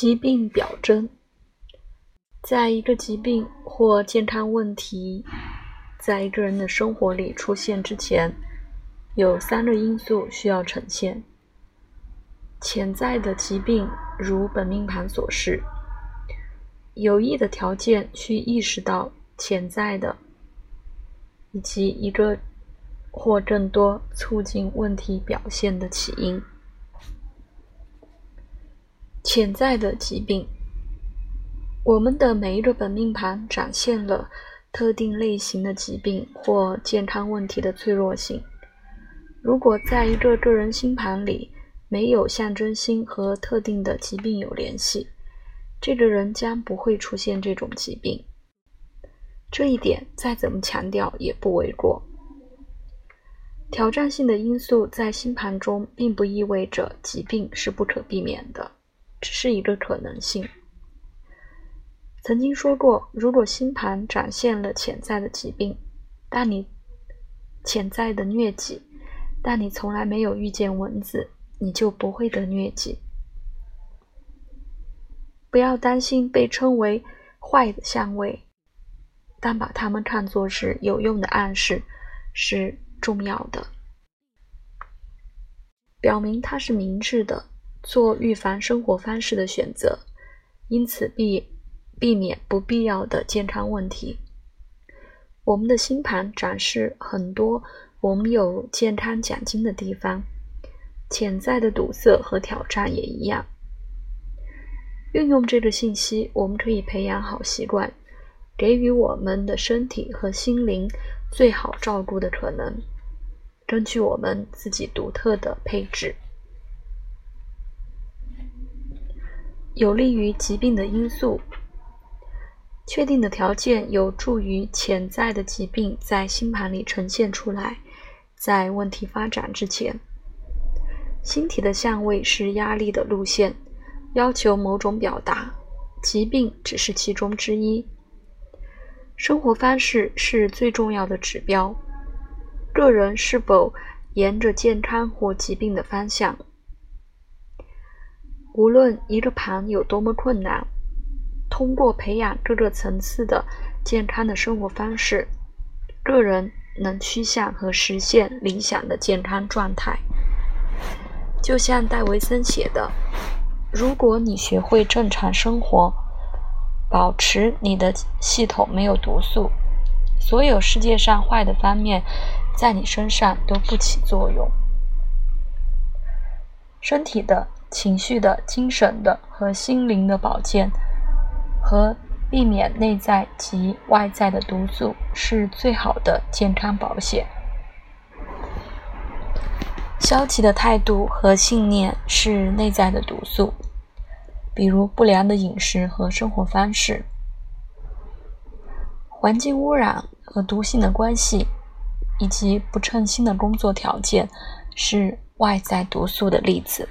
疾病表征，在一个疾病或健康问题在一个人的生活里出现之前，有三个因素需要呈现：潜在的疾病，如本命盘所示；有益的条件需意识到潜在的，以及一个或更多促进问题表现的起因。潜在的疾病，我们的每一个本命盘展现了特定类型的疾病或健康问题的脆弱性。如果在一个个人星盘里没有象征星和特定的疾病有联系，这个人将不会出现这种疾病。这一点再怎么强调也不为过。挑战性的因素在星盘中，并不意味着疾病是不可避免的。只是一个可能性。曾经说过，如果星盘展现了潜在的疾病，但你潜在的疟疾，但你从来没有遇见蚊子，你就不会得疟疾。不要担心被称为坏的相位，但把它们看作是有用的暗示是重要的，表明它是明智的。做预防生活方式的选择，因此避避免不必要的健康问题。我们的星盘展示很多我们有健康奖金的地方，潜在的堵塞和挑战也一样。运用这个信息，我们可以培养好习惯，给予我们的身体和心灵最好照顾的可能，根据我们自己独特的配置。有利于疾病的因素，确定的条件有助于潜在的疾病在星盘里呈现出来。在问题发展之前，星体的相位是压力的路线，要求某种表达，疾病只是其中之一。生活方式是最重要的指标，个人是否沿着健康或疾病的方向。无论一个盘有多么困难，通过培养各个层次的健康的生活方式，个人能趋向和实现理想的健康状态。就像戴维森写的：“如果你学会正常生活，保持你的系统没有毒素，所有世界上坏的方面在你身上都不起作用。”身体的。情绪的、精神的和心灵的保健，和避免内在及外在的毒素，是最好的健康保险。消极的态度和信念是内在的毒素，比如不良的饮食和生活方式、环境污染和毒性的关系，以及不称心的工作条件，是外在毒素的例子。